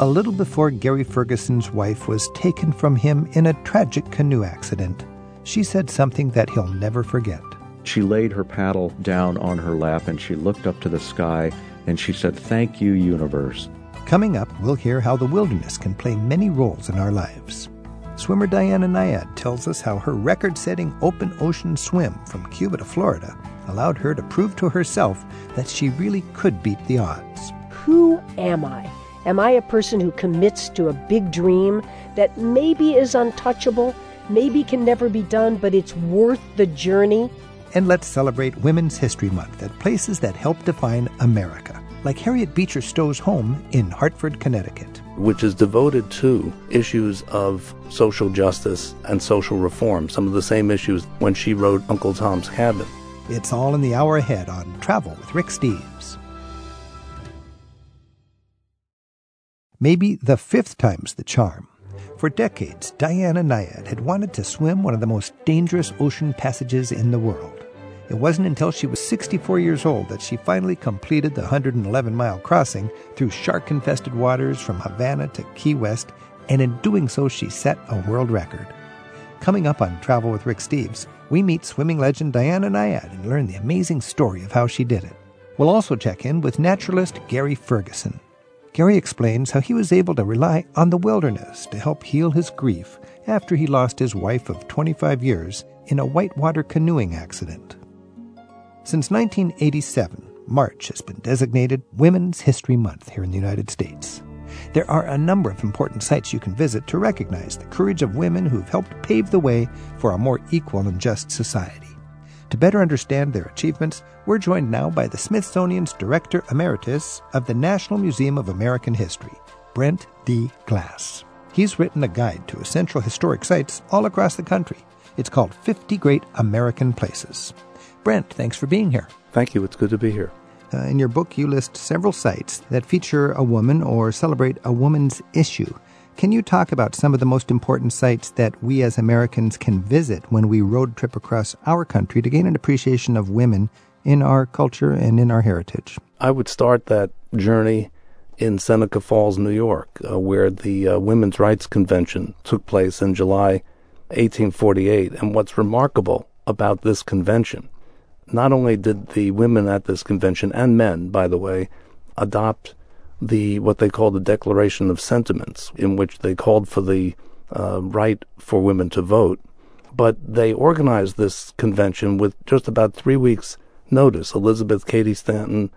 a little before Gary Ferguson's wife was taken from him in a tragic canoe accident, she said something that he'll never forget. She laid her paddle down on her lap and she looked up to the sky and she said, Thank you, universe. Coming up, we'll hear how the wilderness can play many roles in our lives. Swimmer Diana Nyad tells us how her record setting open ocean swim from Cuba to Florida allowed her to prove to herself that she really could beat the odds. Who am I? Am I a person who commits to a big dream that maybe is untouchable, maybe can never be done, but it's worth the journey? And let's celebrate Women's History Month at places that help define America, like Harriet Beecher Stowe's home in Hartford, Connecticut. Which is devoted to issues of social justice and social reform, some of the same issues when she wrote Uncle Tom's Cabin. It's all in the hour ahead on Travel with Rick Steves. Maybe the fifth time's the charm. For decades, Diana Nyad had wanted to swim one of the most dangerous ocean passages in the world. It wasn't until she was 64 years old that she finally completed the 111 mile crossing through shark infested waters from Havana to Key West, and in doing so, she set a world record. Coming up on Travel with Rick Steves, we meet swimming legend Diana Nyad and learn the amazing story of how she did it. We'll also check in with naturalist Gary Ferguson. Gary explains how he was able to rely on the wilderness to help heal his grief after he lost his wife of 25 years in a whitewater canoeing accident. Since 1987, March has been designated Women's History Month here in the United States. There are a number of important sites you can visit to recognize the courage of women who've helped pave the way for a more equal and just society. To better understand their achievements, we're joined now by the Smithsonian's Director Emeritus of the National Museum of American History, Brent D. Glass. He's written a guide to essential historic sites all across the country. It's called 50 Great American Places. Brent, thanks for being here. Thank you. It's good to be here. Uh, in your book, you list several sites that feature a woman or celebrate a woman's issue. Can you talk about some of the most important sites that we as Americans can visit when we road trip across our country to gain an appreciation of women in our culture and in our heritage? I would start that journey in Seneca Falls, New York, uh, where the uh, Women's Rights Convention took place in July 1848. And what's remarkable about this convention not only did the women at this convention and men, by the way, adopt the what they called the Declaration of Sentiments, in which they called for the uh, right for women to vote, but they organized this convention with just about three weeks' notice. Elizabeth Cady Stanton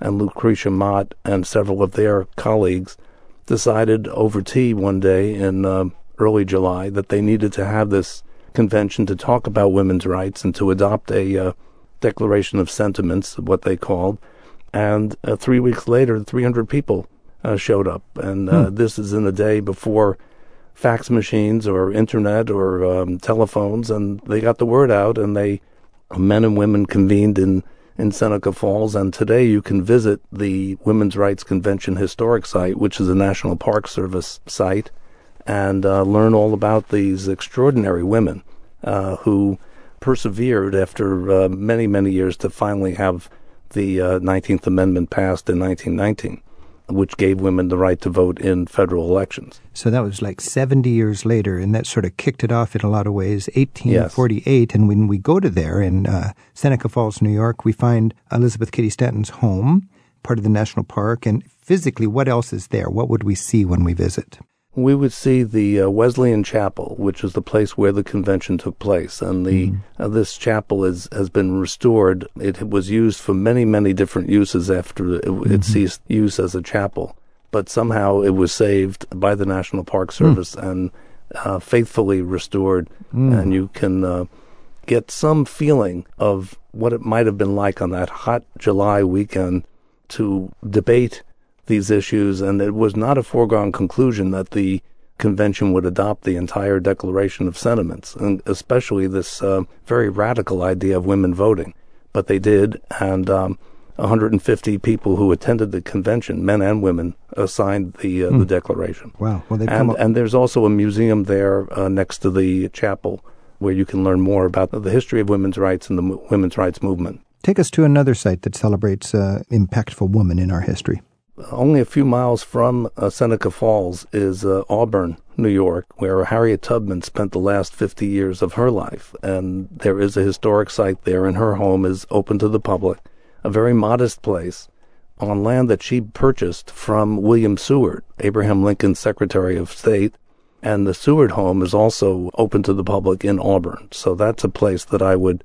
and Lucretia Mott and several of their colleagues decided over tea one day in uh, early July that they needed to have this convention to talk about women's rights and to adopt a uh, Declaration of Sentiments, what they called. And uh, three weeks later, 300 people uh, showed up. And uh, hmm. this is in the day before fax machines or internet or um, telephones. And they got the word out, and they men and women convened in in Seneca Falls, and today you can visit the Women's Rights Convention Historic Site, which is a National Park Service site, and uh, learn all about these extraordinary women uh, who persevered after uh, many, many years to finally have the uh, 19th Amendment passed in 1919, which gave women the right to vote in federal elections. So that was like 70 years later, and that sort of kicked it off in a lot of ways. 1848, yes. and when we go to there in uh, Seneca Falls, New York, we find Elizabeth Cady Stanton's home, part of the national park, and physically, what else is there? What would we see when we visit? We would see the uh, Wesleyan Chapel, which is the place where the convention took place, and the mm. uh, this chapel is has been restored. It was used for many many different uses after it, mm-hmm. it ceased use as a chapel, but somehow it was saved by the National Park hmm. Service mm. and uh, faithfully restored, mm. and you can uh, get some feeling of what it might have been like on that hot July weekend to debate these issues, and it was not a foregone conclusion that the convention would adopt the entire Declaration of Sentiments, and especially this uh, very radical idea of women voting. But they did, and um, 150 people who attended the convention, men and women, uh, signed the uh, the hmm. Declaration. Wow! Well, and and there's also a museum there uh, next to the chapel where you can learn more about the history of women's rights and the women's rights movement. Take us to another site that celebrates uh, impactful women in our history. Only a few miles from uh, Seneca Falls is uh, Auburn, New York, where Harriet Tubman spent the last 50 years of her life. And there is a historic site there, and her home is open to the public. A very modest place on land that she purchased from William Seward, Abraham Lincoln's Secretary of State. And the Seward home is also open to the public in Auburn. So that's a place that I would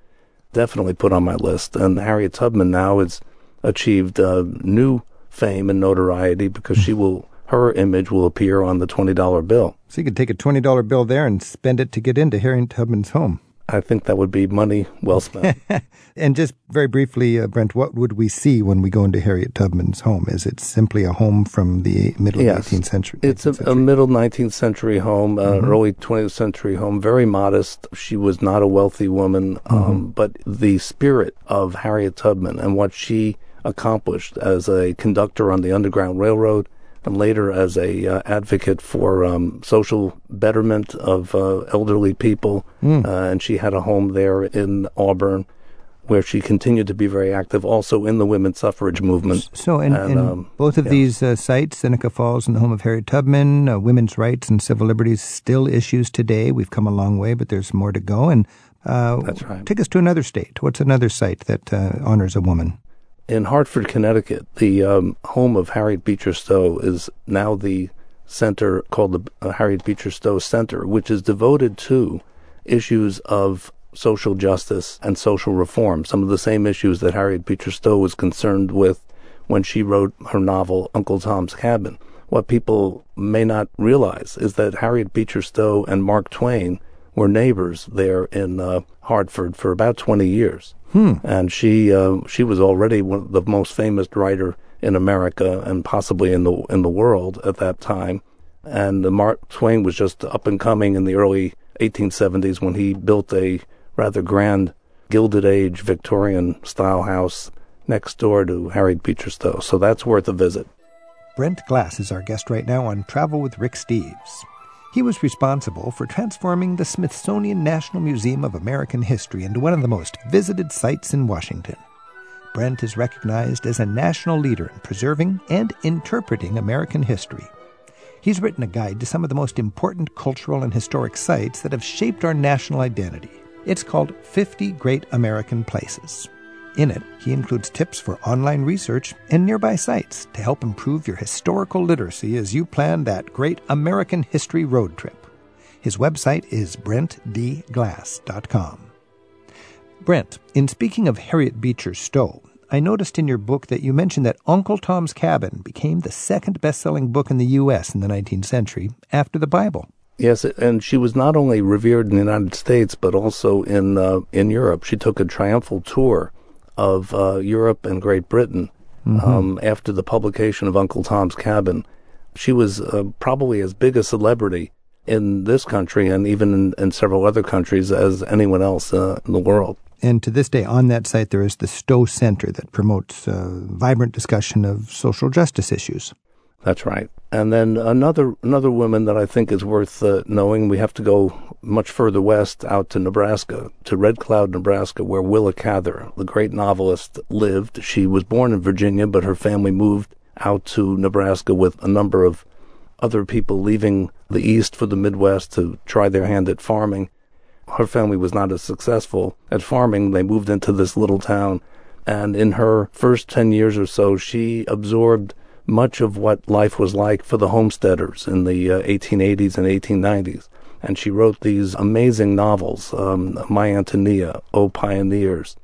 definitely put on my list. And Harriet Tubman now has achieved uh, new fame and notoriety because she will her image will appear on the twenty dollar bill. So you could take a twenty dollar bill there and spend it to get into Harriet Tubman's home. I think that would be money well spent. and just very briefly, uh, Brent, what would we see when we go into Harriet Tubman's home? Is it simply a home from the middle yes. 18th century? It's a, century? a, middle 19th century home, uh, mm-hmm. early 20th century home, very modest. She was not a wealthy woman, um, mm-hmm. but the spirit of Harriet Tubman and what she accomplished as a conductor on the Underground Railroad and later as a uh, advocate for um, social betterment of uh, elderly people. Mm. Uh, and she had a home there in Auburn where she continued to be very active also in the women's suffrage movement. So, in, and, in um, both of yeah. these uh, sites, Seneca Falls and the home of Harriet Tubman, uh, women's rights and civil liberties still issues today. We've come a long way, but there's more to go. And uh, That's right. take us to another state. What's another site that honors a woman? In Hartford, Connecticut, the um, home of Harriet Beecher Stowe is now the center called the uh, Harriet Beecher Stowe Center, which is devoted to issues of social justice and social reform, some of the same issues that Harriet Beecher Stowe was concerned with when she wrote her novel Uncle Tom's Cabin. What people may not realize is that Harriet Beecher Stowe and Mark Twain were neighbors there in uh, Hartford for about 20 years. Hmm. And she uh, she was already one of the most famous writer in America and possibly in the in the world at that time. And Mark Twain was just up and coming in the early 1870s when he built a rather grand Gilded Age Victorian style house next door to Harriet Beecher Stowe. So that's worth a visit. Brent Glass is our guest right now on Travel with Rick Steves. He was responsible for transforming the Smithsonian National Museum of American History into one of the most visited sites in Washington. Brent is recognized as a national leader in preserving and interpreting American history. He's written a guide to some of the most important cultural and historic sites that have shaped our national identity. It's called 50 Great American Places. In it, he includes tips for online research and nearby sites to help improve your historical literacy as you plan that great American history road trip. His website is brentdglass.com. Brent, in speaking of Harriet Beecher Stowe, I noticed in your book that you mentioned that Uncle Tom's Cabin became the second best selling book in the U.S. in the 19th century after the Bible. Yes, and she was not only revered in the United States, but also in, uh, in Europe. She took a triumphal tour of uh, Europe and Great Britain mm-hmm. um, after the publication of Uncle Tom's Cabin. She was uh, probably as big a celebrity in this country and even in, in several other countries as anyone else uh, in the world. And to this day, on that site, there is the Stowe Center that promotes uh, vibrant discussion of social justice issues. That's right. And then another another woman that I think is worth uh, knowing. We have to go much further west, out to Nebraska, to Red Cloud, Nebraska, where Willa Cather, the great novelist, lived. She was born in Virginia, but her family moved out to Nebraska with a number of other people leaving the East for the Midwest to try their hand at farming. Her family was not as successful at farming. They moved into this little town, and in her first ten years or so, she absorbed much of what life was like for the homesteaders in the uh, 1880s and 1890s. And she wrote these amazing novels, um, My Antonia, O Pioneers,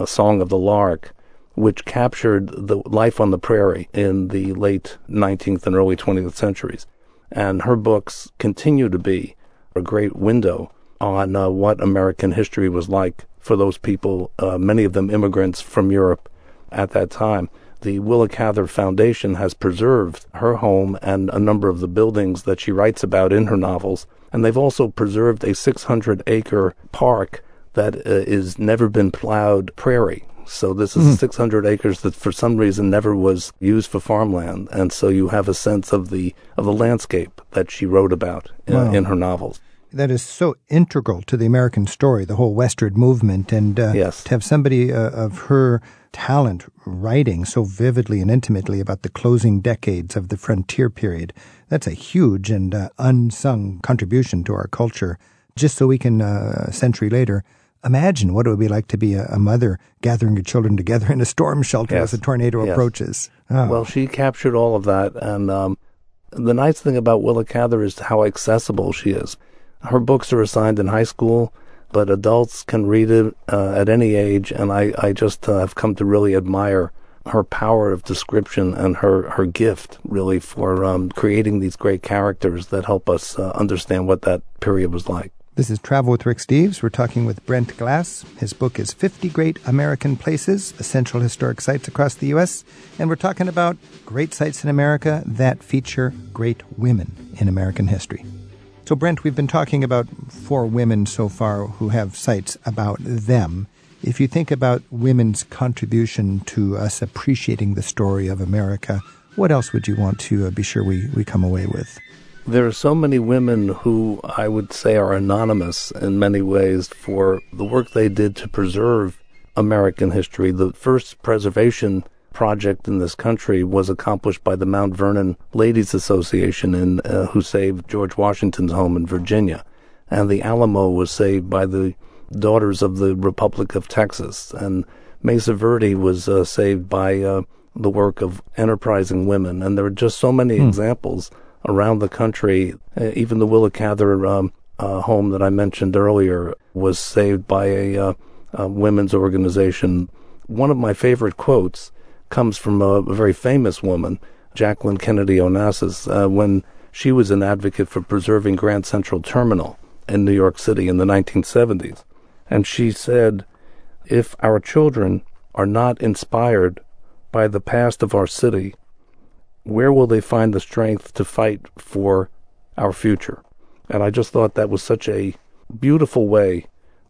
A Song of the Lark, which captured the life on the prairie in the late 19th and early 20th centuries. And her books continue to be a great window on uh, what American history was like for those people, uh, many of them immigrants from Europe at that time the Willa Cather Foundation has preserved her home and a number of the buildings that she writes about in her novels. And they've also preserved a 600 acre park that uh, is never been plowed prairie. So this is mm. 600 acres that for some reason never was used for farmland. And so you have a sense of the, of the landscape that she wrote about in, wow. in her novels that is so integral to the American story, the whole westward movement, and uh, yes. to have somebody uh, of her talent writing so vividly and intimately about the closing decades of the frontier period. That's a huge and uh, unsung contribution to our culture. Just so we can, uh, a century later, imagine what it would be like to be a, a mother gathering your children together in a storm shelter yes. as a tornado yes. approaches. Oh. Well, she captured all of that. And um, the nice thing about Willa Cather is how accessible she is. Her books are assigned in high school but adults can read it uh, at any age, and I, I just uh, have come to really admire her power of description and her, her gift, really, for um, creating these great characters that help us uh, understand what that period was like. This is Travel with Rick Steves. We're talking with Brent Glass. His book is 50 Great American Places, Essential Historic Sites Across the U.S. And we're talking about great sites in America that feature great women in American history. So, Brent, we've been talking about four women so far who have sites about them. If you think about women's contribution to us appreciating the story of America, what else would you want to uh, be sure we, we come away with? There are so many women who I would say are anonymous in many ways for the work they did to preserve American history. The first preservation project in this country was accomplished by the Mount Vernon Ladies Association, in, uh, who saved George Washington's home in Virginia, and the Alamo was saved by the Daughters of the Republic of Texas, and Mesa Verde was uh, saved by uh, the work of enterprising women, and there are just so many hmm. examples around the country. Uh, even the Willa Cather um, uh, home that I mentioned earlier was saved by a, a uh, women's organization. One of my favorite quotes comes from a, a very famous woman, Jacqueline Kennedy Onassis, uh, when she was an advocate for preserving Grand Central Terminal in New York City in the 1970s. And she said, if our children are not inspired by the past of our city, where will they find the strength to fight for our future? And I just thought that was such a beautiful way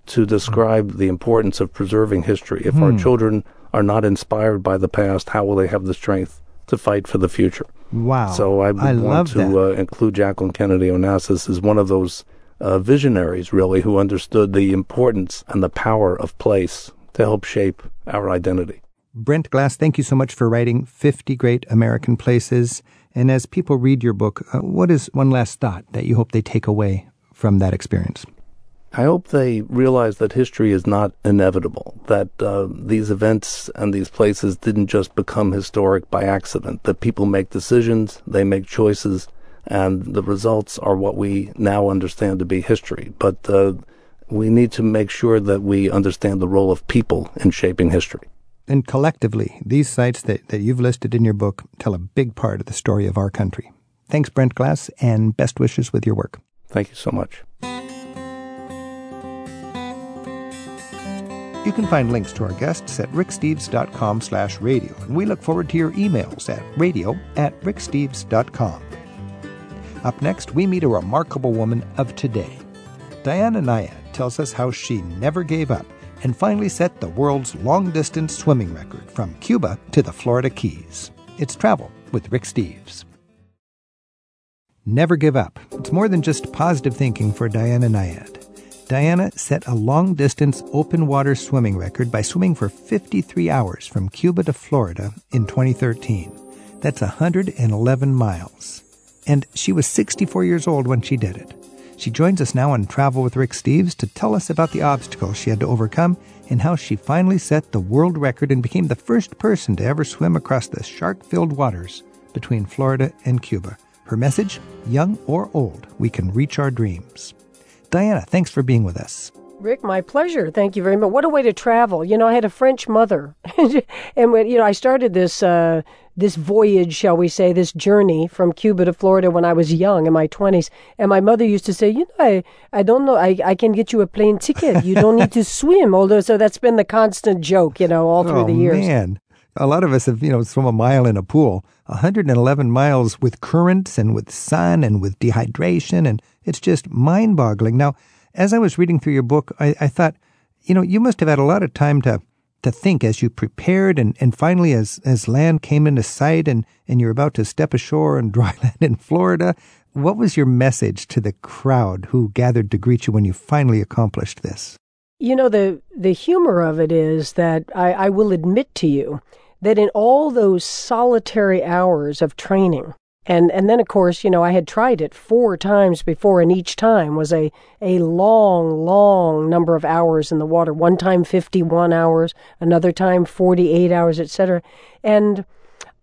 to describe the importance of preserving history. If hmm. our children are not inspired by the past, how will they have the strength to fight for the future? Wow. So I, I want to uh, include Jacqueline Kennedy Onassis as one of those uh, visionaries, really, who understood the importance and the power of place to help shape our identity. Brent Glass, thank you so much for writing 50 Great American Places. And as people read your book, uh, what is one last thought that you hope they take away from that experience? I hope they realize that history is not inevitable, that uh, these events and these places didn't just become historic by accident, that people make decisions, they make choices, and the results are what we now understand to be history. But uh, we need to make sure that we understand the role of people in shaping history. And collectively, these sites that, that you've listed in your book tell a big part of the story of our country. Thanks, Brent Glass, and best wishes with your work. Thank you so much. You can find links to our guests at ricksteves.com slash radio, and we look forward to your emails at radio at ricksteves.com. Up next, we meet a remarkable woman of today. Diana Nyad tells us how she never gave up and finally set the world's long distance swimming record from Cuba to the Florida Keys. It's travel with Rick Steves. Never give up. It's more than just positive thinking for Diana Nyad. Diana set a long distance open water swimming record by swimming for 53 hours from Cuba to Florida in 2013. That's 111 miles. And she was 64 years old when she did it. She joins us now on Travel with Rick Steves to tell us about the obstacles she had to overcome and how she finally set the world record and became the first person to ever swim across the shark filled waters between Florida and Cuba. Her message young or old, we can reach our dreams. Diana, thanks for being with us. Rick, my pleasure. Thank you very much. What a way to travel. You know, I had a French mother, and when, you know, I started this uh, this voyage, shall we say, this journey from Cuba to Florida when I was young in my twenties. And my mother used to say, you know, I, I don't know, I, I can get you a plane ticket. You don't need to swim. Although, so that's been the constant joke, you know, all through oh, the years. man. A lot of us have, you know, swum a mile in a pool, 111 miles with currents and with sun and with dehydration, and it's just mind boggling. Now, as I was reading through your book, I, I thought, you know, you must have had a lot of time to to think as you prepared and, and finally as, as land came into sight and, and you're about to step ashore on dry land in Florida. What was your message to the crowd who gathered to greet you when you finally accomplished this? You know, the, the humor of it is that I, I will admit to you that in all those solitary hours of training, and and then of course, you know, I had tried it four times before, and each time was a a long, long number of hours in the water. One time fifty one hours, another time forty eight hours, etc. And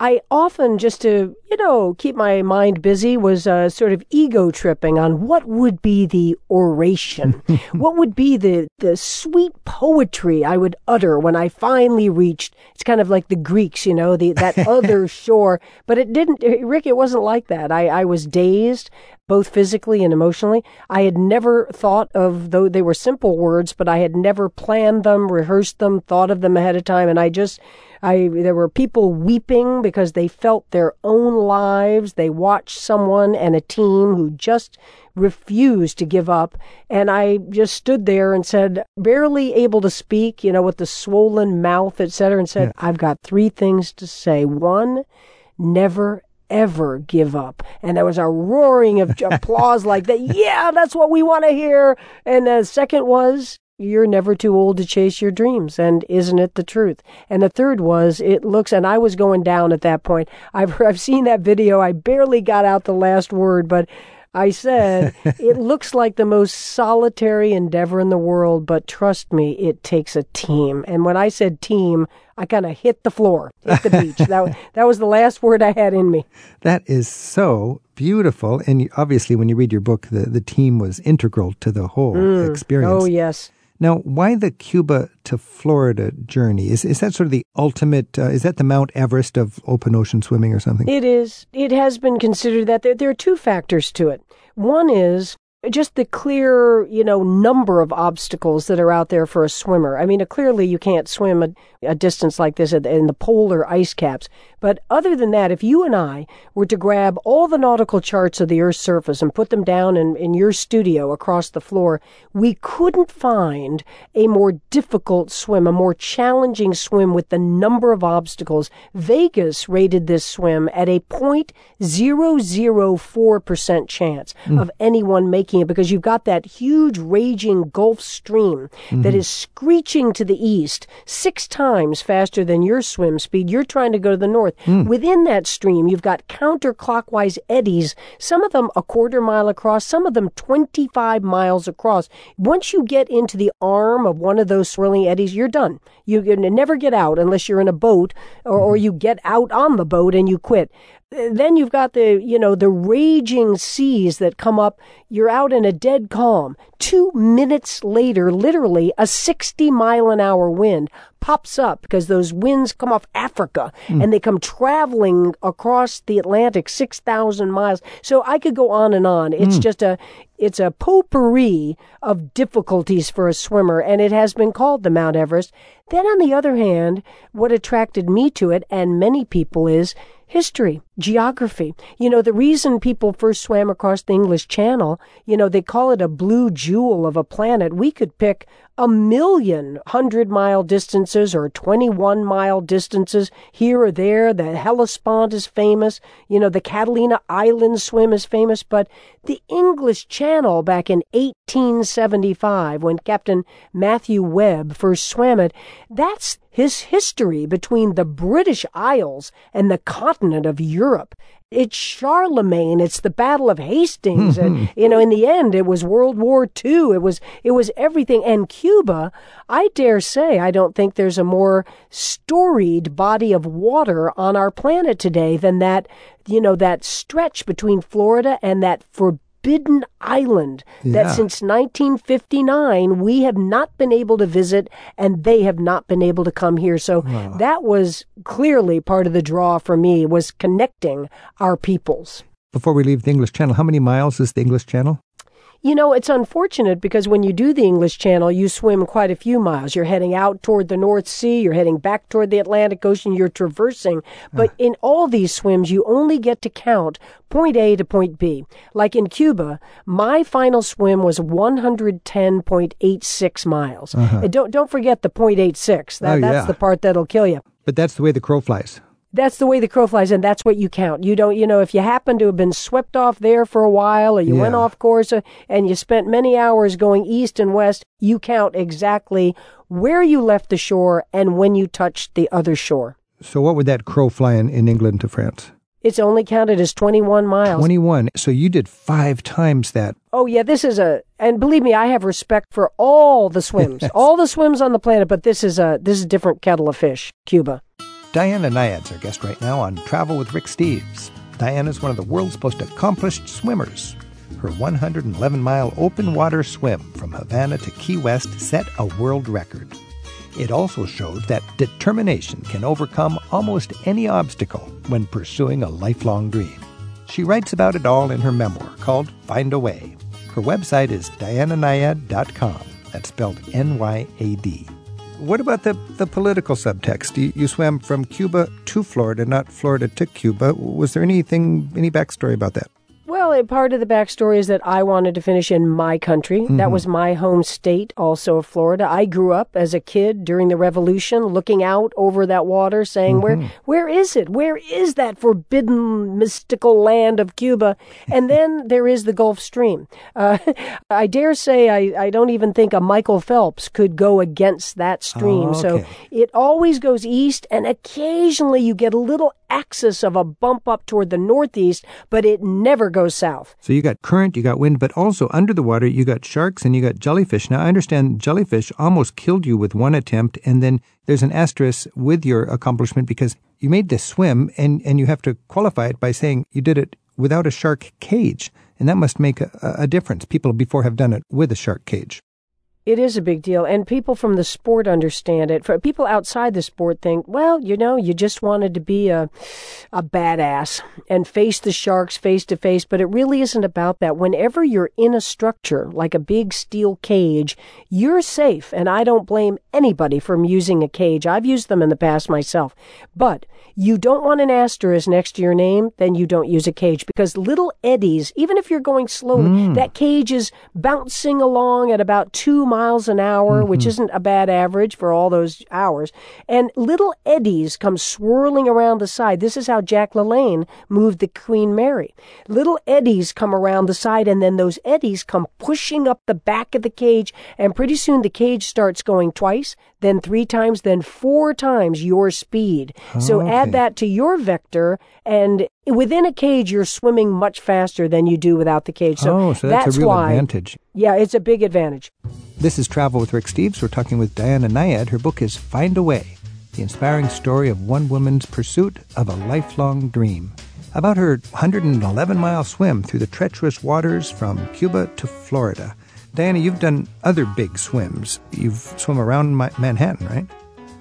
I often, just to, you know, keep my mind busy, was uh, sort of ego tripping on what would be the oration, what would be the, the sweet poetry I would utter when I finally reached, it's kind of like the Greeks, you know, the, that other shore. But it didn't, Rick, it wasn't like that. I, I was dazed both physically and emotionally. I had never thought of, though they were simple words, but I had never planned them, rehearsed them, thought of them ahead of time. And I just, I there were people weeping because they felt their own lives. They watched someone and a team who just refused to give up. And I just stood there and said, barely able to speak, you know, with the swollen mouth, etc., and said, yeah. I've got three things to say. One, never ever give up. And there was a roaring of applause like that. Yeah, that's what we want to hear. And the second was, you're never too old to chase your dreams and isn't it the truth and the third was it looks and i was going down at that point i've i've seen that video i barely got out the last word but I said, it looks like the most solitary endeavor in the world, but trust me, it takes a team. And when I said team, I kind of hit the floor, hit the beach. that, that was the last word I had in me. That is so beautiful. And obviously, when you read your book, the, the team was integral to the whole mm. experience. Oh, yes. Now, why the Cuba to Florida journey? Is is that sort of the ultimate? Uh, is that the Mount Everest of open ocean swimming or something? It is. It has been considered that there, there are two factors to it. One is just the clear, you know, number of obstacles that are out there for a swimmer. I mean, clearly you can't swim a, a distance like this in the polar ice caps. But other than that, if you and I were to grab all the nautical charts of the Earth's surface and put them down in, in your studio across the floor, we couldn't find a more difficult swim, a more challenging swim with the number of obstacles. Vegas rated this swim at a 0.004% chance mm. of anyone making because you've got that huge raging Gulf Stream mm-hmm. that is screeching to the east six times faster than your swim speed. You're trying to go to the north. Mm. Within that stream, you've got counterclockwise eddies, some of them a quarter mile across, some of them 25 miles across. Once you get into the arm of one of those swirling eddies, you're done. You can never get out unless you're in a boat or, or mm-hmm. you get out on the boat and you quit. Then you've got the you know the raging seas that come up. You're out in a dead calm. Two minutes later literally a 60 mile an hour wind pops up because those winds come off africa mm. and they come traveling across the atlantic 6000 miles so i could go on and on it's mm. just a it's a potpourri of difficulties for a swimmer and it has been called the mount everest then on the other hand what attracted me to it and many people is history, geography. You know, the reason people first swam across the English Channel, you know, they call it a blue jewel of a planet. We could pick a million hundred mile distances or 21 mile distances here or there. The Hellespont is famous. You know, the Catalina Island swim is famous, but the English Channel back in 1875 when Captain Matthew Webb first swam it, that's his history between the British Isles and the continent of Europe. It's Charlemagne. It's the Battle of Hastings. and, mm-hmm. you know, in the end, it was World War II. It was, it was everything. And Cuba, I dare say, I don't think there's a more storied body of water on our planet today than that, you know, that stretch between Florida and that forbidden forbidden island yeah. that since 1959 we have not been able to visit and they have not been able to come here. So wow. that was clearly part of the draw for me was connecting our peoples. Before we leave the English Channel, how many miles is the English Channel? You know, it's unfortunate because when you do the English Channel, you swim quite a few miles. You're heading out toward the North Sea, you're heading back toward the Atlantic Ocean, you're traversing. But uh. in all these swims, you only get to count point A to point B. Like in Cuba, my final swim was 110.86 miles. Uh-huh. don't don't forget the 0.86. That, oh, that's yeah. the part that'll kill you. But that's the way the crow flies. That's the way the crow flies, and that's what you count. You don't, you know, if you happen to have been swept off there for a while, or you went off course, uh, and you spent many hours going east and west, you count exactly where you left the shore and when you touched the other shore. So what would that crow fly in, in England to France? It's only counted as 21 miles. 21. So you did five times that. Oh yeah, this is a and believe me, I have respect for all the swims, all the swims on the planet, but this is a this is a different kettle of fish, Cuba. Diana Nyad's our guest right now on Travel with Rick Steves. Diana's one of the world's most accomplished swimmers. Her 111 mile open water swim from Havana to Key West set a world record. It also showed that determination can overcome almost any obstacle when pursuing a lifelong dream. She writes about it all in her memoir called Find a Way. Her website is diananyad.com. That's spelled N Y A D. What about the, the political subtext? You, you swam from Cuba to Florida, not Florida to Cuba. Was there anything, any backstory about that? Well, a part of the backstory is that I wanted to finish in my country. That was my home state, also of Florida. I grew up as a kid during the Revolution, looking out over that water, saying, "Where, where is it? Where is that forbidden, mystical land of Cuba?" And then there is the Gulf Stream. Uh, I dare say, I, I don't even think a Michael Phelps could go against that stream. Oh, So it always goes east, and occasionally you get a little axis of a bump up toward the northeast, but it never goes south. So you got current, you got wind, but also under the water, you got sharks and you got jellyfish. Now, I understand jellyfish almost killed you with one attempt, and then there's an asterisk with your accomplishment because you made this swim and, and you have to qualify it by saying you did it without a shark cage. And that must make a, a difference. People before have done it with a shark cage. It is a big deal, and people from the sport understand it. For people outside the sport think, well, you know, you just wanted to be a, a badass and face the sharks face to face, but it really isn't about that. Whenever you're in a structure like a big steel cage, you're safe, and I don't blame anybody from using a cage. I've used them in the past myself, but you don't want an asterisk next to your name, then you don't use a cage because little eddies, even if you're going slowly, mm. that cage is bouncing along at about two miles an hour, which mm-hmm. isn't a bad average for all those hours. And little eddies come swirling around the side. This is how Jack LaLanne moved the Queen Mary. Little eddies come around the side, and then those eddies come pushing up the back of the cage, and pretty soon the cage starts going twice, then three times, then four times your speed. So Okay. add that to your vector, and within a cage, you're swimming much faster than you do without the cage. So, oh, so that's, a real why. advantage. Yeah, it's a big advantage. This is Travel with Rick Steves. We're talking with Diana Nyad. Her book is Find a Way The Inspiring Story of One Woman's Pursuit of a Lifelong Dream. About her 111 mile swim through the treacherous waters from Cuba to Florida. Diana, you've done other big swims. You've swum around Manhattan, right?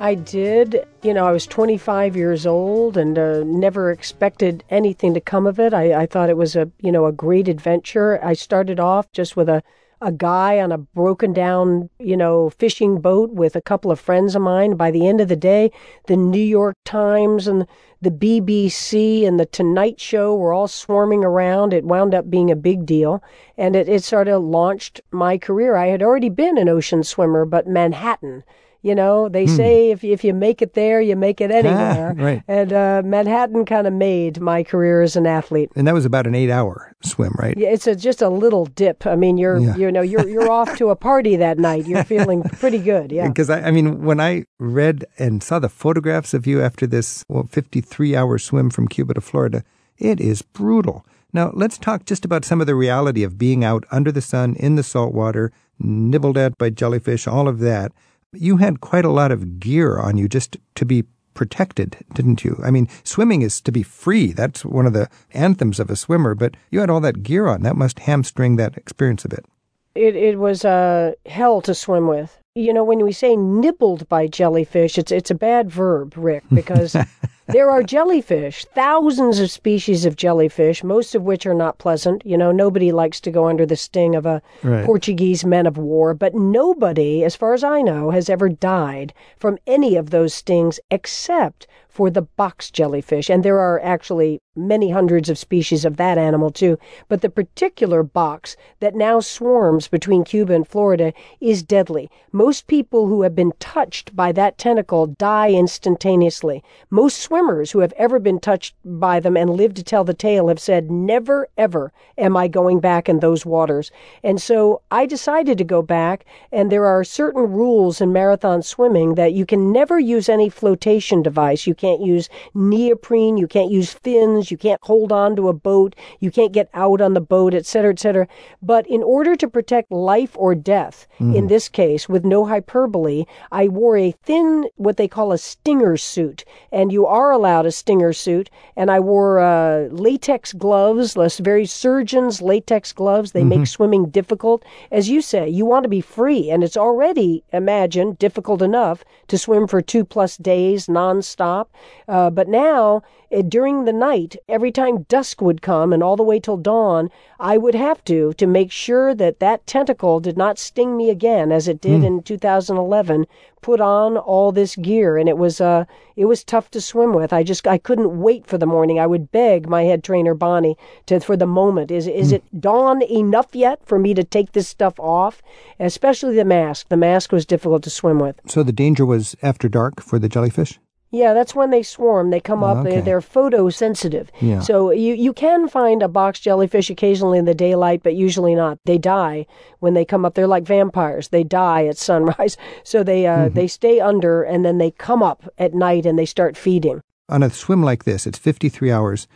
I did. You know, I was 25 years old and uh, never expected anything to come of it. I, I thought it was a, you know, a great adventure. I started off just with a, a guy on a broken down, you know, fishing boat with a couple of friends of mine. By the end of the day, the New York Times and the BBC and the Tonight Show were all swarming around. It wound up being a big deal, and it, it sort of launched my career. I had already been an ocean swimmer, but Manhattan. You know, they say if if you make it there, you make it anywhere. right. And uh, Manhattan kind of made my career as an athlete. And that was about an eight hour swim, right? Yeah, it's a, just a little dip. I mean, you're Yeah. you know you're you're off to a party that night. You're feeling pretty good. Yeah. Because I, I mean, when I read and saw the photographs of you after this well, 53 hour swim from Cuba to Florida, it is brutal. Now, let's talk just about some of the reality of being out under the sun, in the salt water, nibbled at by jellyfish, all of that. You had quite a lot of gear on you just to be protected, didn't you? I mean, swimming is to be free. That's one of the anthems of a swimmer, but you had all that gear on. That must hamstring that experience a bit. It it was uh, hell to swim with. You know, when we say nibbled by jellyfish, it's it's a bad verb, Rick, because there are jellyfish, thousands of species of jellyfish, most of which are not pleasant. You know, nobody likes to go under the sting of a Right. Portuguese man of war, but nobody, as far as I know, has ever died from any of those stings except for the box jellyfish. And there are actually many hundreds of species of that animal too. But the particular box that now swarms between Cuba and Florida is deadly. Most people who have been touched by that tentacle die instantaneously. Most swimmers who have ever been touched by them and lived to tell the tale have said, never ever am I going back in those waters. And so I decided to go back and there are certain rules in marathon swimming that you can never use any flotation device. You can't use neoprene, you can't use fins, you can't hold on to a boat, you can't get out on the boat, etc., etc. But in order to protect life or death, mm. in this case, with no hyperbole, I wore a thin, what they call a stinger suit. And you are allowed a stinger suit. And I wore uh, latex gloves, less very surgeon's latex gloves. They mm-hmm. make swimming difficult. As you say, you want to be free. And it's already, imagine, difficult enough to swim for two plus days nonstop. Uh, but now, uh, during the night, every time dusk would come and all the way till dawn, I would have to, to make sure that that tentacle did not sting me again as it did mm. in 2011, put on all this gear. And it was, uh, it was tough to swim with. I just, I couldn't wait for the morning. I would beg my head trainer, Bonnie, to, for the moment. Is, is mm. it dawn enough yet for me to take this stuff off? Especially the mask. The mask was difficult to swim with. So the danger was after dark for the jellyfish? Yeah, that's when they swarm. They come up. Okay. They're, they're photosensitive. Yeah. So you you can find a box jellyfish occasionally in the daylight, but usually not. They die when they come up. They're like vampires. They die at sunrise. So they uh, mm-hmm. they stay under and then they come up at night and they start feeding. On a swim like this, it's 53 hours.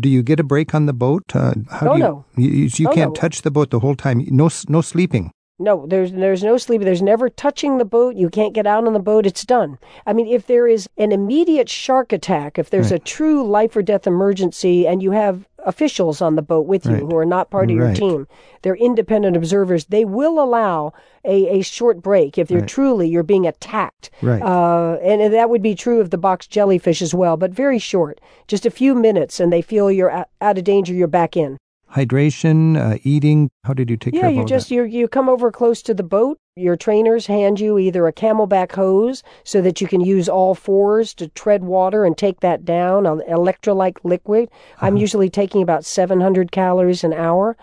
Do you get a break on the boat? Uh, how oh, do you, no. You, you oh, can't no. touch the boat the whole time. No, no sleeping. No, there's there's no sleep. There's never touching the boat. You can't get out on the boat. It's done. I mean, if there is an immediate shark attack, if there's right. a true life or death emergency, and you have officials on the boat with you right. who are not part of your team, they're independent observers. They will allow a, a short break if you're right. truly you're being attacked. Right. Uh, and that would be true of the box jellyfish as well, but very short, just a few minutes, and they feel you're out of danger. You're back in hydration, uh, eating? How did you take yeah, care of you just that? you you come over close to the boat. Your trainers hand you either a camelback hose so that you can use all fours to tread water and take that down, an electrolyte liquid. Uh-huh. I'm usually taking about 700 calories an hour.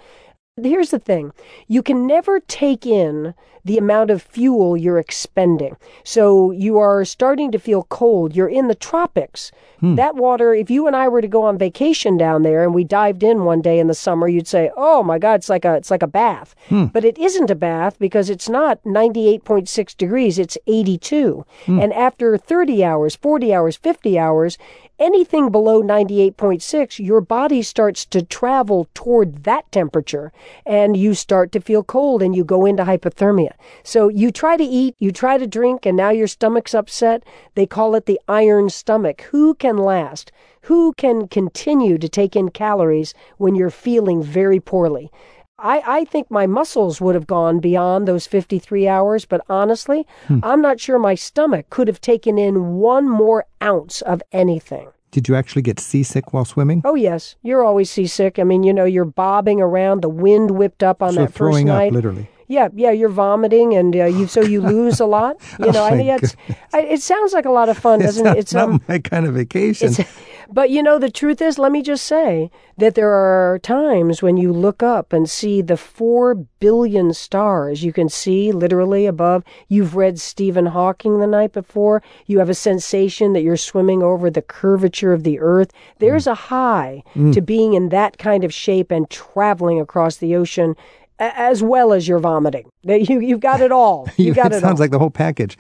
Here's the thing you can never take in the amount of fuel you're expending. So you are starting to feel cold. You're in the tropics. Hmm. That water, if you and I were to go on vacation down there and we dived in one day in the summer, you'd say, "Oh my God, it's like a it's like a bath." Hmm. But it isn't a bath because it's not 98.6 degrees. It's 82. Hmm. And after 30 hours, 40 hours, 50 hours, anything below 98.6, your body starts to travel toward that temperature and you start to feel cold and you go into hypothermia. So you try to eat, you try to drink, and now your stomach's upset. They call it the iron stomach. Who can last? Who can continue to take in calories when you're feeling very poorly? I, I think my muscles would have gone beyond those 53 hours, but honestly, hmm. I'm not sure my stomach could have taken in one more ounce of anything. Did you actually get seasick while swimming? Oh yes, you're always seasick. I mean, you know, you're bobbing around. The wind whipped up on so that first night. Up, literally. Yeah, yeah, you're vomiting, and uh, you so you lose a lot. You oh know, I mean, it's, I, it sounds like a lot of fun, doesn't it? It's not um, my kind of vacation. But you know, the truth is, let me just say that there are times when you look up and see the four billion stars you can see literally above. You've read Stephen Hawking the night before. You have a sensation that you're swimming over the curvature of the earth. There's mm. a high mm. to being in that kind of shape and traveling across the ocean as well as your vomiting. You, you've got it all. You've got it, it sounds all. like the whole package.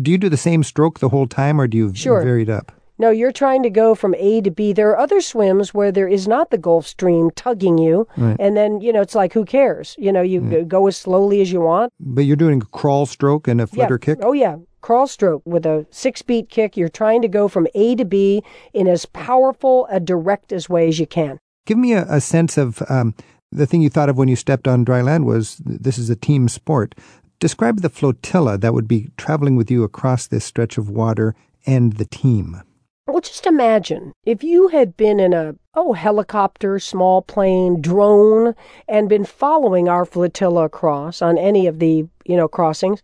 Do you do the same stroke the whole time, or do you sure. vary it up? No, you're trying to go from A to B. There are other swims where there is not the Gulf Stream tugging you, right. and then you know it's like who cares? You know, you yeah. go as slowly as you want. But you're doing a crawl stroke and a flutter yeah. kick. Oh yeah, crawl stroke with a six beat kick. You're trying to go from A to B in as powerful a direct as way as you can. Give me a, a sense of um, the thing you thought of when you stepped on dry land was this is a team sport. Describe the flotilla that would be traveling with you across this stretch of water and the team. Well, just imagine if you had been in a oh helicopter, small plane, drone, and been following our flotilla across on any of the you know crossings.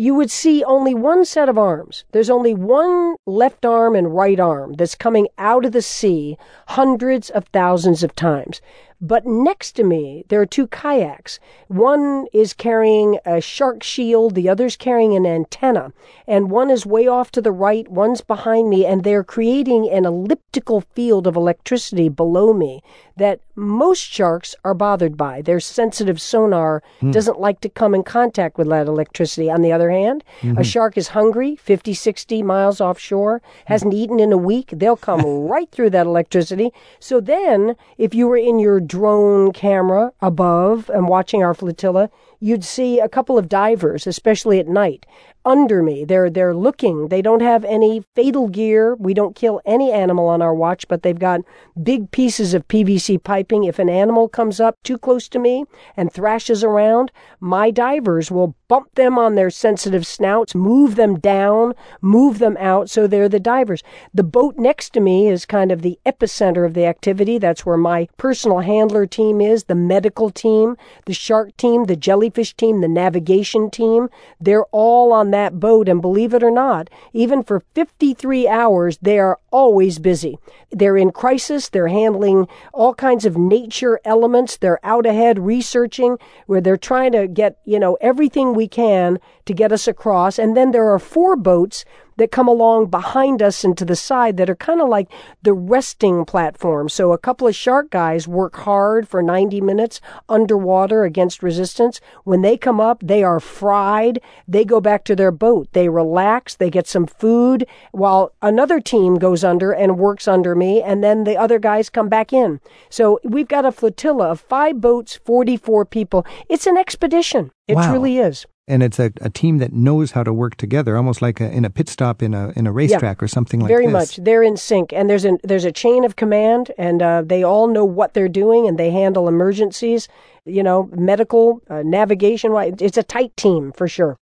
you would see only one set of arms. There's only one left arm and right arm that's coming out of the sea hundreds of thousands of times. But next to me, there are two kayaks. One is carrying a shark shield, the other's carrying an antenna, and one is way off to the right, one's behind me, and they're creating an elliptical field of electricity below me that most sharks are bothered by. Their sensitive sonar mm. doesn't like to come in contact with that electricity. On the other hand, mm-hmm. a shark is hungry, 50, 60 miles offshore, hasn't eaten in a week, they'll come right through that electricity. So then, if you were in your drone camera above and watching our flotilla, you'd see a couple of divers, especially at night, under me. They're they're looking. They don't have any fatal gear. We don't kill any animal on our watch, but they've got big pieces of PVC piping. If an animal comes up too close to me and thrashes around, my divers will bump them on their sensitive snouts, move them down, move them out so they're the divers. The boat next to me is kind of the epicenter of the activity. That's where my personal handler team is, the medical team, the shark team, the jellyfish team, the navigation team. They're all on that boat and believe it or not, even for 53 hours they are always busy. They're in crisis, they're handling all kinds of nature elements, they're out ahead researching where they're trying to get, you know, everything we can to get us across. And then there are four boats that come along behind us and to the side that are kind of like the resting platform. So a couple of shark guys work hard for 90 minutes underwater against resistance. When they come up, they are fried. They go back to their boat. They relax. They get some food while another team goes under and works under me. And then the other guys come back in. So we've got a flotilla of five boats, 44 people. It's an expedition. It wow. truly is and it's a, a team that knows how to work together, almost like a, in a pit stop in a in a racetrack or something like very this. Very much, they're in sync, and there's a there's a chain of command, and uh, they all know what they're doing, and they handle emergencies. You know, medical, uh, navigation. It's a tight team for sure.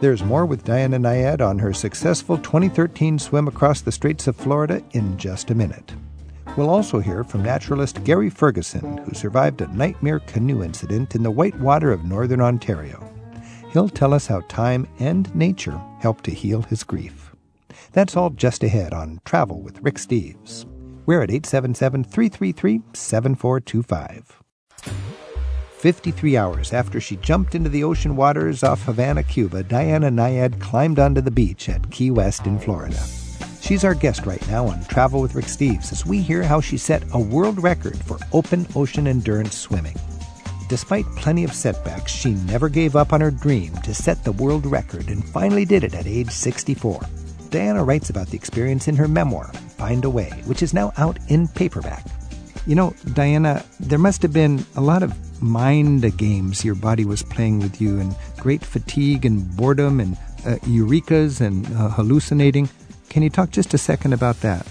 There's more with Diana Nyad on her successful 2013 swim across the Straits of Florida in just a minute. We'll also hear from naturalist Gary Ferguson, who survived a nightmare canoe incident in the white water of northern Ontario. He'll tell us how time and nature help to heal his grief. That's all just ahead on Travel with Rick Steves. We're at 877 333 7425. 53 hours after she jumped into the ocean waters off Havana, Cuba, Diana Nyad climbed onto the beach at Key West in Florida. She's our guest right now on Travel with Rick Steves as we hear how she set a world record for open ocean endurance swimming. Despite plenty of setbacks, she never gave up on her dream to set the world record and finally did it at age 64. Diana writes about the experience in her memoir, Find a Way, which is now out in paperback. You know, Diana, there must have been a lot of mind games your body was playing with you, and great fatigue and boredom and uh, eurekas and uh, hallucinating. Can you talk just a second about that?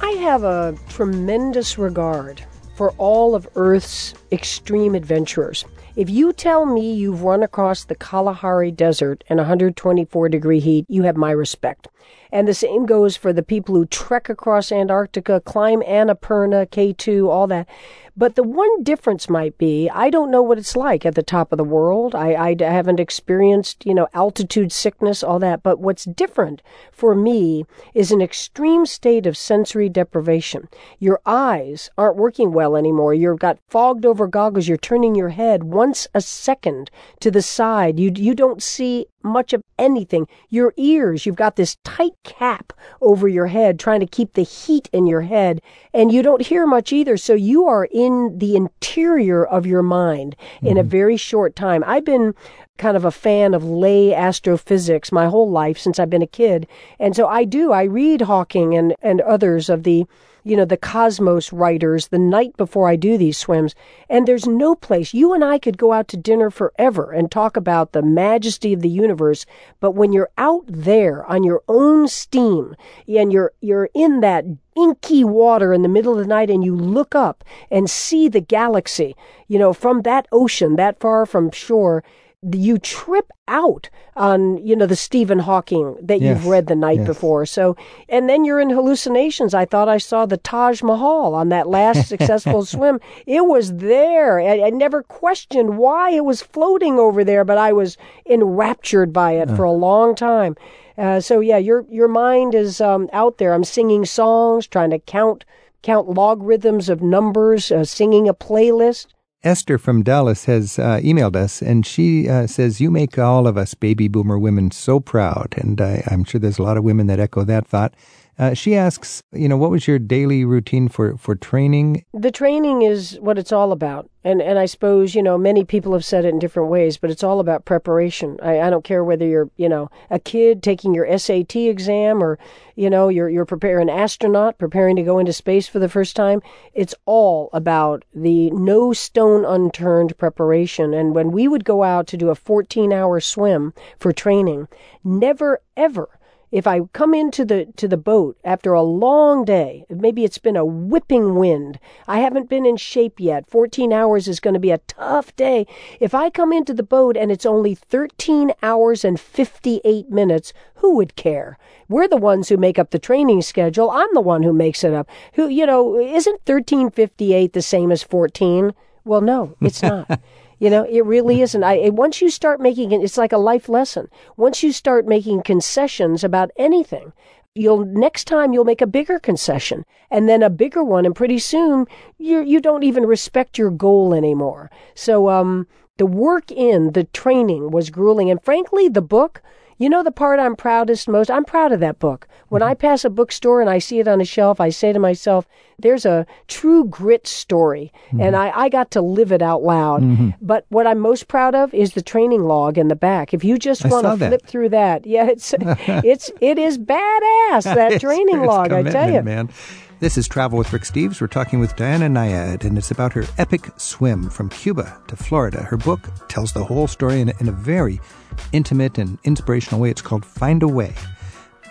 I have a tremendous regard for all of Earth's extreme adventurers. If you tell me you've run across the Kalahari Desert in 124 degree heat, you have my respect. And the same goes for the people who trek across Antarctica, climb Annapurna, K2, all that. But the one difference might be I don't know what it's like at the top of the world. I, I haven't experienced, you know, altitude sickness, all that. But what's different for me is an extreme state of sensory deprivation. Your eyes aren't working well anymore. You've got fogged over goggles. You're turning your head once a second to the side. You, you don't see much of anything. Your ears, you've got this tight cap over your head trying to keep the heat in your head, and you don't hear much either. So you are in the interior of your mind mm-hmm. in a mm-hmm. very short time. I've been kind of a fan of lay astrophysics my whole life since I've been a kid. And so I do, I read Hawking and, and others of the you know, the cosmos writers the night before I do these swims. And there's no place you and I could go out to dinner forever and talk about the majesty of the universe. But when you're out there on your own steam and you're, you're in that inky water in the middle of the night and you look up and see the galaxy, you know, from that ocean that far from shore, you trip out on you know the Stephen Hawking that Yes, you've read the night yes. before. So and then you're in hallucinations. I thought I saw the Taj Mahal on that last successful swim. It was there. I, I never questioned why it was floating over there, but I was enraptured by it for a long time. Uh, so yeah, your your mind is um, out there. I'm singing songs, trying to count count logarithms of numbers, uh, singing a playlist. Esther from Dallas has uh, emailed us, and she uh, says, You make all of us baby boomer women so proud. And I, I'm sure there's a lot of women that echo that thought. Uh, she asks, You know, what was your daily routine for, for training? The training is what it's all about. And and I suppose, you know, many people have said it in different ways, but it's all about preparation. I, I don't care whether you're, you know, a kid taking your SAT exam or, you know, you're you're preparing an astronaut preparing to go into space for the first time. It's all about the no stone unturned preparation. And when we would go out to do a 14 hour swim for training, never ever if I come into the to the boat after a long day, maybe it's been a whipping wind, I haven't been in shape yet. 14 hours is going to be a tough day. If I come into the boat and it's only 13 hours and 58 minutes, who would care? We're the ones who make up the training schedule. I'm the one who makes it up. Who, you know, isn't 1358 the same as 14? Well, no, it's not. You know, it really isn't. I once you start making it, it's like a life lesson. Once you start making concessions about anything, you'll next time you'll make a bigger concession and then a bigger one, and pretty soon you you don't even respect your goal anymore. So, um, the work in the training was grueling, and frankly, the book. You know the part I'm proudest most? I'm proud of that book. When I pass a bookstore and I see it on a shelf, I say to myself, there's a true grit story. And I, I got to live it out loud. But what I'm most proud of is the training log in the back. If you just want to flip through that, yeah, it's it's it is badass, that training log, I tell you. man. This is Travel with Rick Steves. We're talking with Diana Nyad, and it's about her epic swim from Cuba to Florida. Her book tells the whole story in, in a very intimate and inspirational way. It's called Find a Way.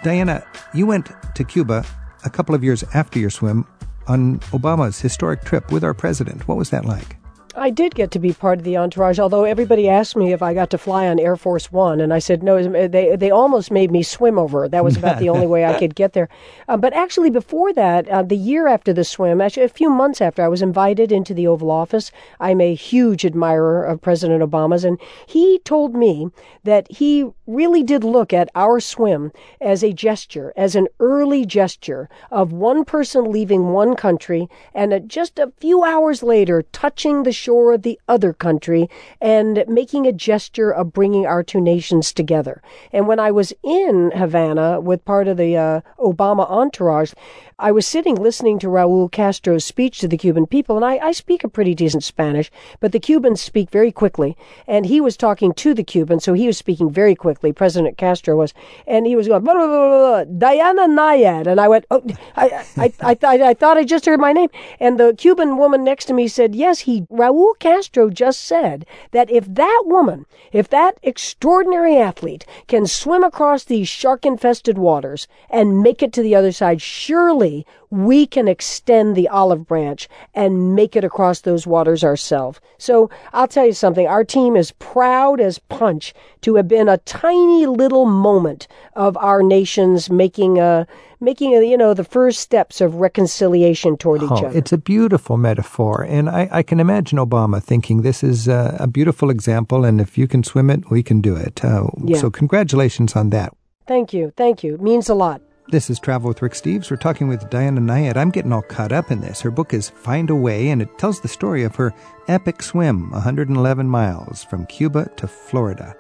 Diana, you went to Cuba a couple of years after your swim on Obama's historic trip with our president. What was that like? I did get to be part of the entourage, although everybody asked me if I got to fly on Air Force One, and I said no. They they almost made me swim over. That was about the only way I could get there. Uh, but actually, before that, uh, the year after the swim, actually a few months after, I was invited into the Oval Office. I'm a huge admirer of President Obama's, and he told me that he really did look at our swim as a gesture, as an early gesture of one person leaving one country and uh, just a few hours later touching the shore of the other country and making a gesture of bringing our two nations together. And when I was in Havana with part of the uh, Obama entourage, I was sitting listening to Raul Castro's speech to the Cuban people, and I, I speak a pretty decent Spanish, but the Cubans speak very quickly. And he was talking to the Cubans, so he was speaking very quickly. President Castro was, and he was going, blah, blah, blah, blah, Diana Nyad. And I went, oh, I, I, I, I, I thought I just heard my name. And the Cuban woman next to me said, yes, he, Raul Castro just said that if that woman, if that extraordinary athlete can swim across these shark infested waters and make it to the other side, surely we can extend the olive branch and make it across those waters ourselves. So I'll tell you something. Our team is proud as punch to have been a tiny little moment of our nations making a making a, you know the first steps of reconciliation toward each Oh, other. it's a beautiful metaphor. And I, I can imagine Obama thinking this is a, a beautiful example, and if you can swim it, we can do it. Uh, Yeah. So, congratulations on that. Thank you. Thank you. It means a lot. This is Travel with Rick Steves. We're talking with Diana Nyad. I'm getting all caught up in this. Her book is Find a Way, and it tells the story of her epic swim, 111 miles from Cuba to Florida.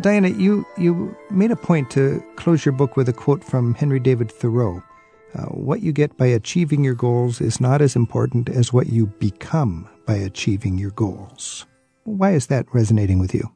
Diana, you, you made a point to close your book with a quote from Henry David Thoreau. Uh, what you get by achieving your goals is not as important as what you become by achieving your goals. Why is that resonating with you?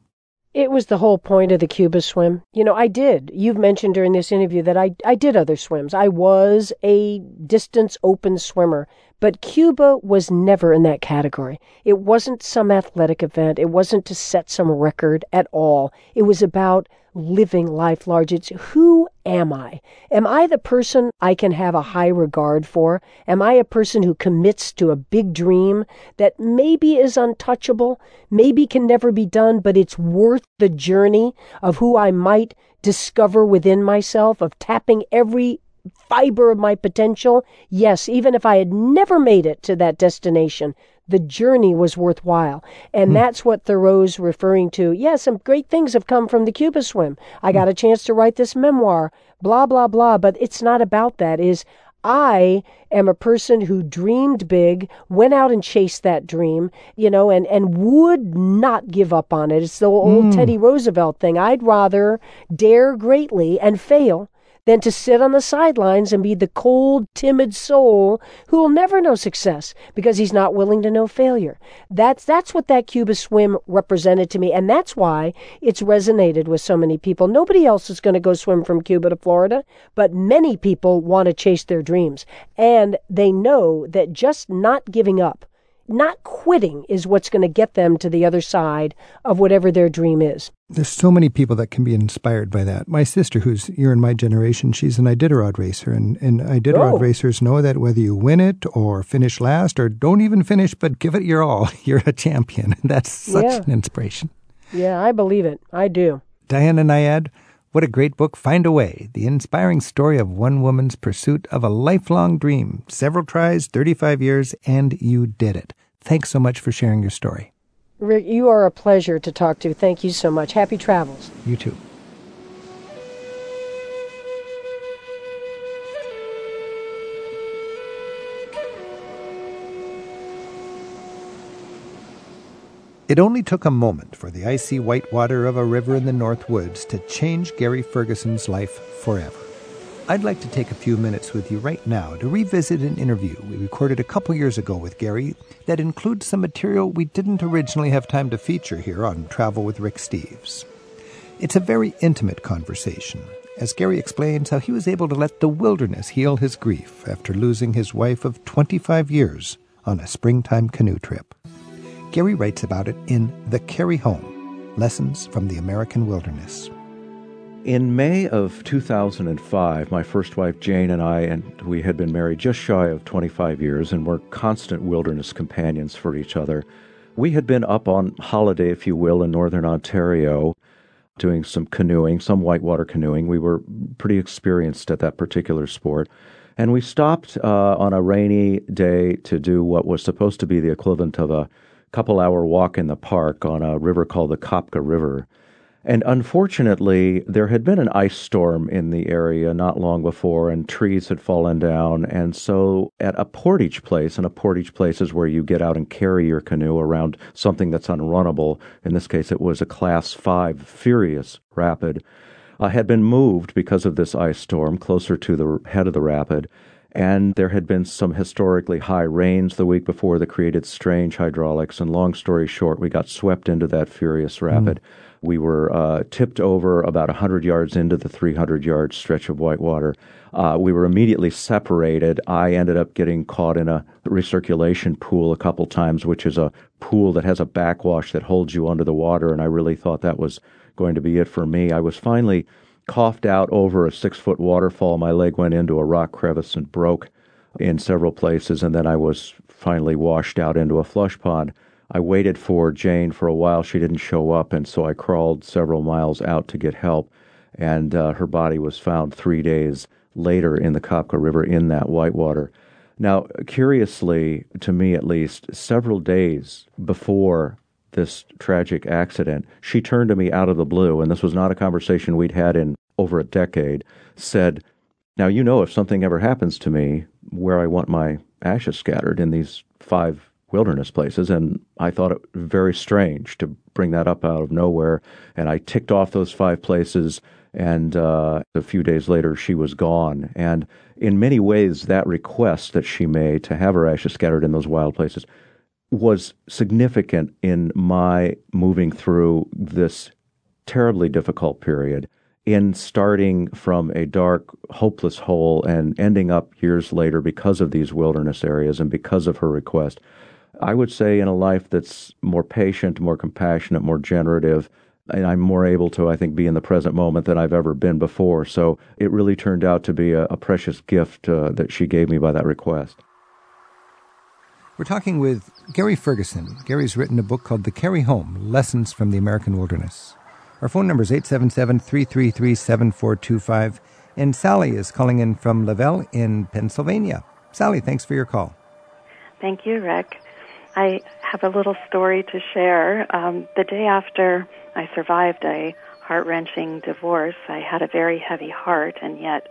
It was the whole point of the Cuba swim. You know, I did. You've mentioned during this interview that I, I did other swims. I was a distance open swimmer, but Cuba was never in that category. It wasn't some athletic event. It wasn't to set some record at all. It was about living life large. It's who am I? Am I the person I can have a high regard for? Am I a person who commits to a big dream that maybe is untouchable, maybe can never be done, but it's worth the journey of who I might discover within myself, of tapping every fiber of my potential? Yes, even if I had never made it to that destination, the journey was worthwhile. And mm. that's what Thoreau's referring to. Yes, yeah, some great things have come from the Cuba swim. I got a chance to write this memoir, blah, blah, blah. But it's not about that. Is I am a person who dreamed big, went out and chased that dream, you know, and, and would not give up on it. It's the old mm. Teddy Roosevelt thing. I'd rather dare greatly and fail than to sit on the sidelines and be the cold, timid soul who will never know success because he's not willing to know failure. That's that's what that Cuba swim represented to me, and that's why it's resonated with so many people. Nobody else is going to go swim from Cuba to Florida, but many people want to chase their dreams, and they know that just not giving up not quitting is what's going to get them to the other side of whatever their dream is. There's so many people that can be inspired by that. My sister, who's you're in my generation, she's an Iditarod racer, and, and Iditarod oh. racers know that whether you win it or finish last or don't even finish, but give it your all, you're a champion. And that's such yeah. an inspiration. Yeah, I believe it. I do. Diana Nyad, what a great book, Find a Way, the inspiring story of one woman's pursuit of a lifelong dream. Several tries, 35 years, and you did it. Thanks so much for sharing your story. Rick, you are a pleasure to talk to. Thank you so much. Happy travels. You too. It only took a moment for the icy white water of a river in the North Woods to change Gary Ferguson's life forever. I'd like to take a few minutes with you right now to revisit an interview we recorded a couple years ago with Gary that includes some material we didn't originally have time to feature here on Travel with Rick Steves. It's a very intimate conversation, as Gary explains how he was able to let the wilderness heal his grief after losing his wife of 25 years on a springtime canoe trip. Gary writes about it in The Carry Home Lessons from the American Wilderness. In May of 2005, my first wife Jane and I, and we had been married just shy of 25 years and were constant wilderness companions for each other. We had been up on holiday, if you will, in northern Ontario, doing some canoeing, some whitewater canoeing. We were pretty experienced at that particular sport. And we stopped uh, on a rainy day to do what was supposed to be the equivalent of a couple hour walk in the park on a river called the Kopka River. And unfortunately, there had been an ice storm in the area not long before, and trees had fallen down. And so, at a portage place, and a portage place is where you get out and carry your canoe around something that's unrunnable. In this case, it was a class five furious rapid. Uh, had been moved because of this ice storm closer to the head of the rapid. And there had been some historically high rains the week before that created strange hydraulics. And long story short, we got swept into that furious rapid. Mm. We were uh, tipped over about 100 yards into the 300 yard stretch of whitewater. Uh, we were immediately separated. I ended up getting caught in a recirculation pool a couple times, which is a pool that has a backwash that holds you under the water, and I really thought that was going to be it for me. I was finally coughed out over a six foot waterfall. My leg went into a rock crevice and broke in several places, and then I was finally washed out into a flush pond. I waited for Jane for a while. She didn't show up, and so I crawled several miles out to get help. And uh, her body was found three days later in the Kopka River in that whitewater. Now, curiously, to me at least, several days before this tragic accident, she turned to me out of the blue, and this was not a conversation we'd had in over a decade, said, Now, you know, if something ever happens to me, where I want my ashes scattered in these five wilderness places, and I thought it very strange to bring that up out of nowhere. And I ticked off those five places, and uh, a few days later, she was gone. And in many ways, that request that she made to have her ashes scattered in those wild places was significant in my moving through this terribly difficult period in starting from a dark, hopeless hole and ending up years later because of these wilderness areas and because of her request I would say in a life that's more patient, more compassionate, more generative, and I'm more able to, I think, be in the present moment than I've ever been before. So it really turned out to be a, a precious gift uh, that she gave me by that request. We're talking with Gary Ferguson. Gary's written a book called The Carry Home Lessons from the American Wilderness. Our phone number is 877 333 7425. And Sally is calling in from Lavelle in Pennsylvania. Sally, thanks for your call. Thank you, Rick. I have a little story to share. Um, the day after I survived a heart wrenching divorce, I had a very heavy heart and yet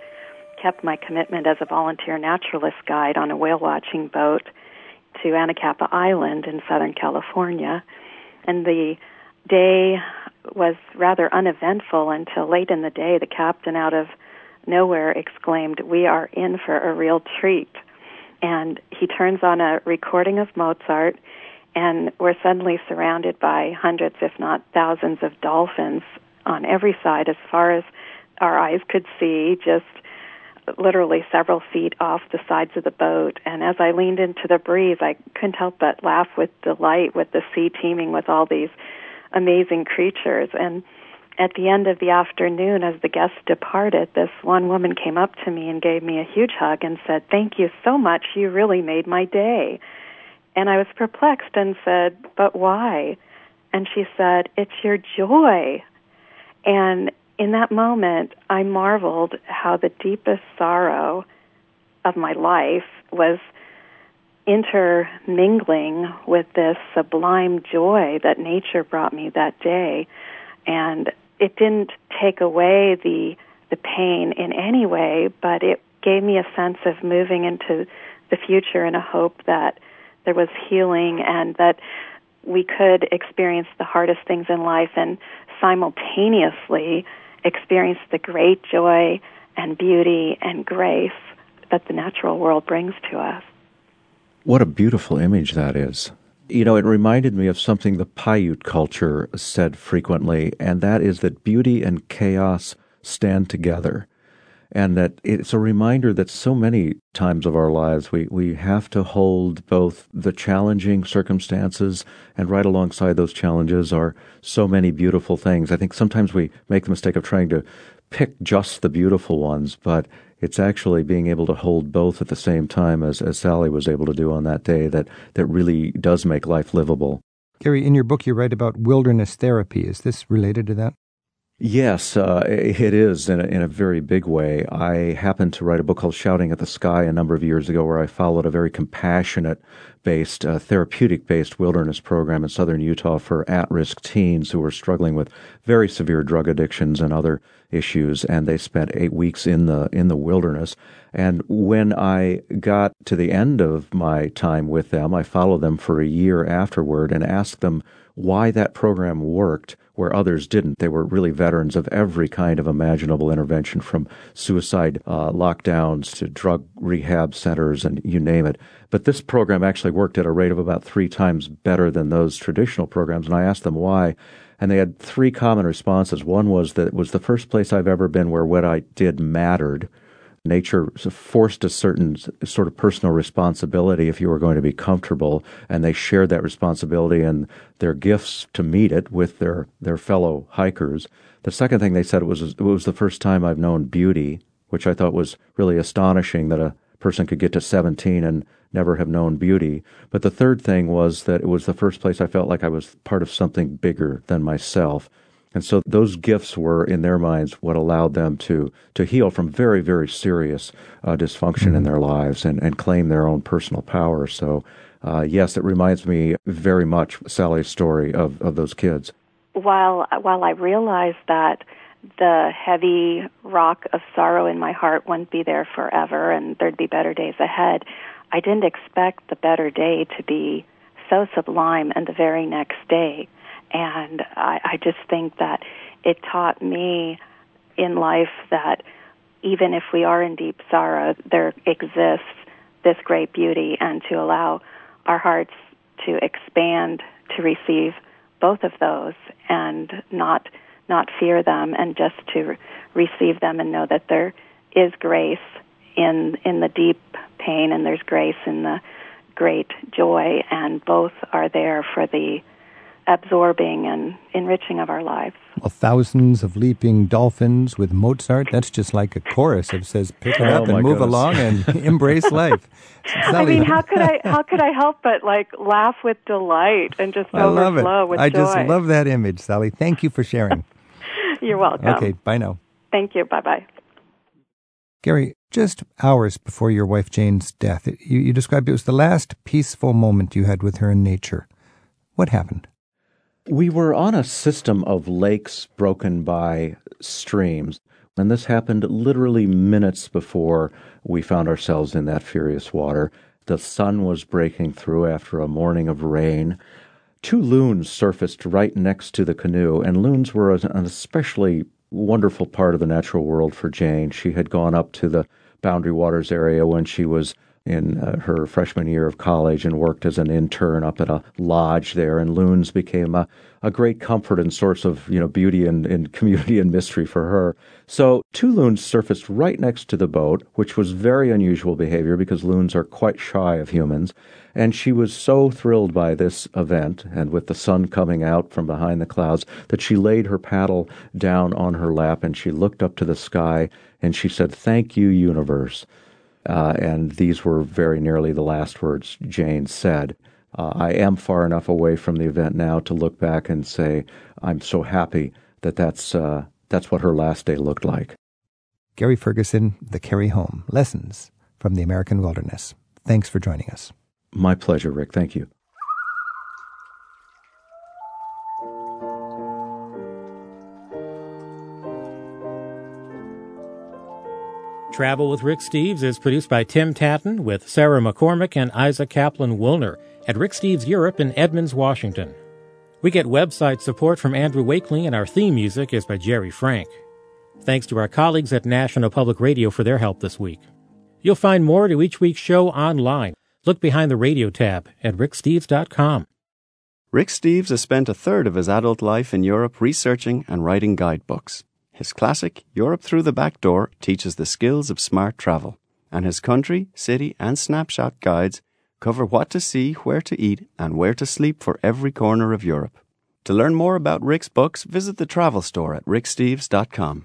kept my commitment as a volunteer naturalist guide on a whale watching boat to Anacapa Island in Southern California. And the day was rather uneventful until late in the day, the captain, out of nowhere, exclaimed, We are in for a real treat and he turns on a recording of Mozart, and we're suddenly surrounded by hundreds, if not thousands, of dolphins on every side as far as our eyes could see, just literally several feet off the sides of the boat. And as I leaned into the breeze, I couldn't help but laugh with delight with the sea teeming with all these amazing creatures. And at the end of the afternoon, as the guests departed, this one woman came up to me and gave me a huge hug and said, Thank you so much. You really made my day. And I was perplexed and said, But why? And she said, It's your joy. And in that moment, I marveled how the deepest sorrow of my life was intermingling with this sublime joy that nature brought me that day. And it didn't take away the the pain in any way, but it gave me a sense of moving into the future and a hope that there was healing and that we could experience the hardest things in life and simultaneously experience the great joy and beauty and grace that the natural world brings to us. What a beautiful image that is. You know, it reminded me of something the Paiute culture said frequently, and that is that beauty and chaos stand together. And that it's a reminder that so many times of our lives we, we have to hold both the challenging circumstances and right alongside those challenges are so many beautiful things. I think sometimes we make the mistake of trying to pick just the beautiful ones, but it's actually being able to hold both at the same time as, as Sally was able to do on that day that, that really does make life livable. Gary, in your book, you write about wilderness therapy. Is this related to that? Yes, uh, it is in a, in a very big way. I happened to write a book called Shouting at the Sky a number of years ago where I followed a very compassionate based, uh, therapeutic based wilderness program in southern Utah for at risk teens who were struggling with very severe drug addictions and other issues. And they spent eight weeks in the, in the wilderness. And when I got to the end of my time with them, I followed them for a year afterward and asked them why that program worked where others didn't. They were really veterans of every kind of imaginable intervention from suicide uh, lockdowns to drug rehab centers and you name it. But this program actually worked at a rate of about three times better than those traditional programs. And I asked them why. And they had three common responses. One was that it was the first place I've ever been where what I did mattered nature forced a certain sort of personal responsibility if you were going to be comfortable, and they shared that responsibility and their gifts to meet it with their, their fellow hikers. The second thing they said was it was the first time I've known beauty, which I thought was really astonishing that a person could get to 17 and never have known beauty. But the third thing was that it was the first place I felt like I was part of something bigger than myself. And so those gifts were, in their minds, what allowed them to, to heal from very, very serious uh, dysfunction mm-hmm. in their lives and, and claim their own personal power. So, uh, yes, it reminds me very much Sally's story of, of those kids. While, while I realized that the heavy rock of sorrow in my heart wouldn't be there forever and there'd be better days ahead, I didn't expect the better day to be so sublime and the very next day. And I, I just think that it taught me in life that even if we are in deep sorrow, there exists this great beauty, and to allow our hearts to expand to receive both of those and not not fear them and just to receive them and know that there is grace in in the deep pain and there's grace in the great joy and both are there for the absorbing and enriching of our lives. Well, thousands of leaping dolphins with Mozart. That's just like a chorus that says, pick it Oh, up and move goodness. along and embrace life. I mean, how could I how could I help but like laugh with delight and just I love it. overflow with I joy? just love that image, Sally. Thank you for sharing. You're welcome. Okay, bye now. Thank you. Bye bye. Gary, just hours before your wife Jane's death, you, you described it was the last peaceful moment you had with her in nature. What happened? We were on a system of lakes broken by streams, and this happened literally minutes before we found ourselves in that furious water. The sun was breaking through after a morning of rain. Two loons surfaced right next to the canoe, and loons were an especially wonderful part of the natural world for Jane. She had gone up to the Boundary Waters area when she was in uh, her freshman year of college and worked as an intern up at a lodge there. And loons became a, a great comfort and source of you know beauty and, and community and mystery for her. So two loons surfaced right next to the boat, which was very unusual behavior because loons are quite shy of humans. And she was so thrilled by this event and with the sun coming out from behind the clouds that she laid her paddle down on her lap and she looked up to the sky and she said, Thank you, universe. Uh, and these were very nearly the last words Jane said. Uh, I am far enough away from the event now to look back and say I'm so happy that that's uh, that's what her last day looked like. Gary Ferguson, The Carry Home Lessons from the American Wilderness. Thanks for joining us. My pleasure, Rick. Thank you. Travel with Rick Steves is produced by Tim Tattan with Sarah McCormick and Isaac Kaplan Woolner at Rick Steves Europe in Edmonds, Washington. We get website support from Andrew Wakely, and our theme music is by Jerry Frank. Thanks to our colleagues at National Public Radio for their help this week. You'll find more to each week's show online. Look behind the radio tab at ricksteves.com. Rick Steves has spent a third of his adult life in Europe researching and writing guidebooks. His classic, Europe Through the Back Door, teaches the skills of smart travel, and his country, city, and snapshot guides cover what to see, where to eat, and where to sleep for every corner of Europe. To learn more about Rick's books, visit the travel store at ricksteves.com.